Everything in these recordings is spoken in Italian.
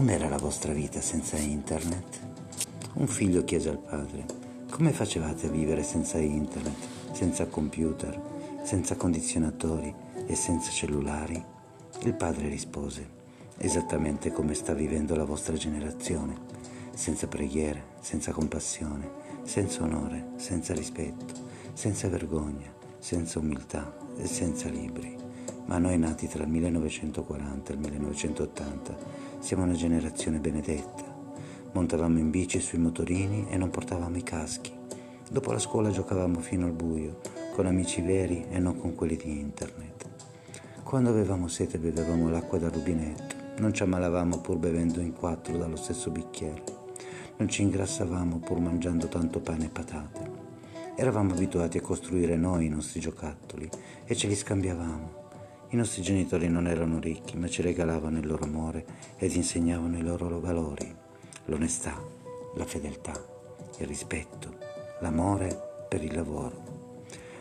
Com'era la vostra vita senza internet? Un figlio chiese al padre, come facevate a vivere senza internet, senza computer, senza condizionatori e senza cellulari? Il padre rispose, esattamente come sta vivendo la vostra generazione, senza preghiere, senza compassione, senza onore, senza rispetto, senza vergogna, senza umiltà e senza libri. Ma noi nati tra il 1940 e il 1980 siamo una generazione benedetta. Montavamo in bici sui motorini e non portavamo i caschi. Dopo la scuola giocavamo fino al buio, con amici veri e non con quelli di internet. Quando avevamo sete bevevamo l'acqua dal rubinetto, non ci ammalavamo pur bevendo in quattro dallo stesso bicchiere, non ci ingrassavamo pur mangiando tanto pane e patate. Eravamo abituati a costruire noi i nostri giocattoli e ce li scambiavamo. I nostri genitori non erano ricchi, ma ci regalavano il loro amore ed insegnavano i loro valori, l'onestà, la fedeltà, il rispetto, l'amore per il lavoro.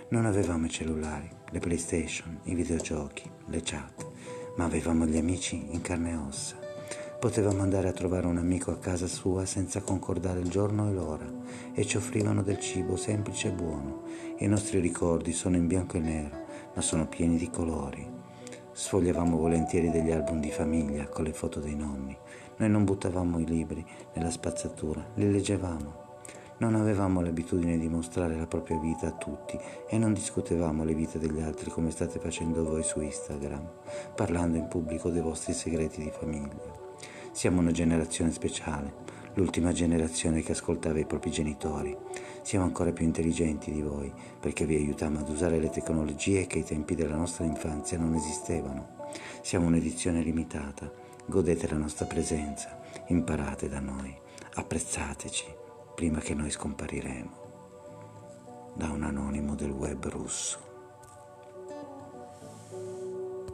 Non avevamo i cellulari, le PlayStation, i videogiochi, le chat, ma avevamo gli amici in carne e ossa. Potevamo andare a trovare un amico a casa sua senza concordare il giorno e l'ora e ci offrivano del cibo semplice e buono. I nostri ricordi sono in bianco e nero, ma sono pieni di colori. Sfogliavamo volentieri degli album di famiglia con le foto dei nonni. Noi non buttavamo i libri nella spazzatura, li leggevamo. Non avevamo l'abitudine di mostrare la propria vita a tutti e non discutevamo le vite degli altri come state facendo voi su Instagram, parlando in pubblico dei vostri segreti di famiglia. Siamo una generazione speciale, l'ultima generazione che ascoltava i propri genitori. Siamo ancora più intelligenti di voi perché vi aiutiamo ad usare le tecnologie che ai tempi della nostra infanzia non esistevano. Siamo un'edizione limitata, godete la nostra presenza, imparate da noi, apprezzateci prima che noi scompariremo. Da un anonimo del web russo.